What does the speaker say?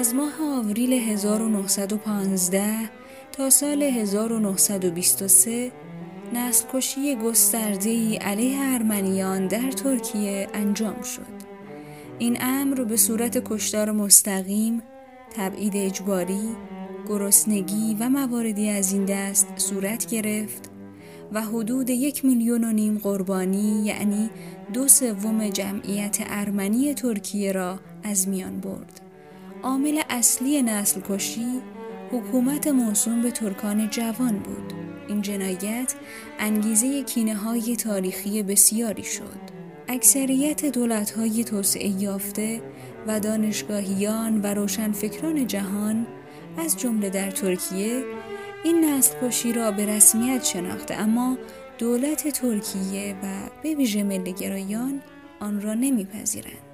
از ماه آوریل 1915 تا سال 1923 نسل کشی گسترده علیه ارمنیان در ترکیه انجام شد. این امر به صورت کشتار مستقیم، تبعید اجباری، گرسنگی و مواردی از این دست صورت گرفت و حدود یک میلیون و نیم قربانی یعنی دو سوم جمعیت ارمنی ترکیه را از میان برد. عامل اصلی نسل کشی حکومت موسوم به ترکان جوان بود. این جنایت انگیزه کینه های تاریخی بسیاری شد. اکثریت دولت های توسعه یافته و دانشگاهیان و روشنفکران جهان از جمله در ترکیه این نسل کشی را به رسمیت شناخته اما دولت ترکیه و به ویژه ملگرایان آن را نمیپذیرند.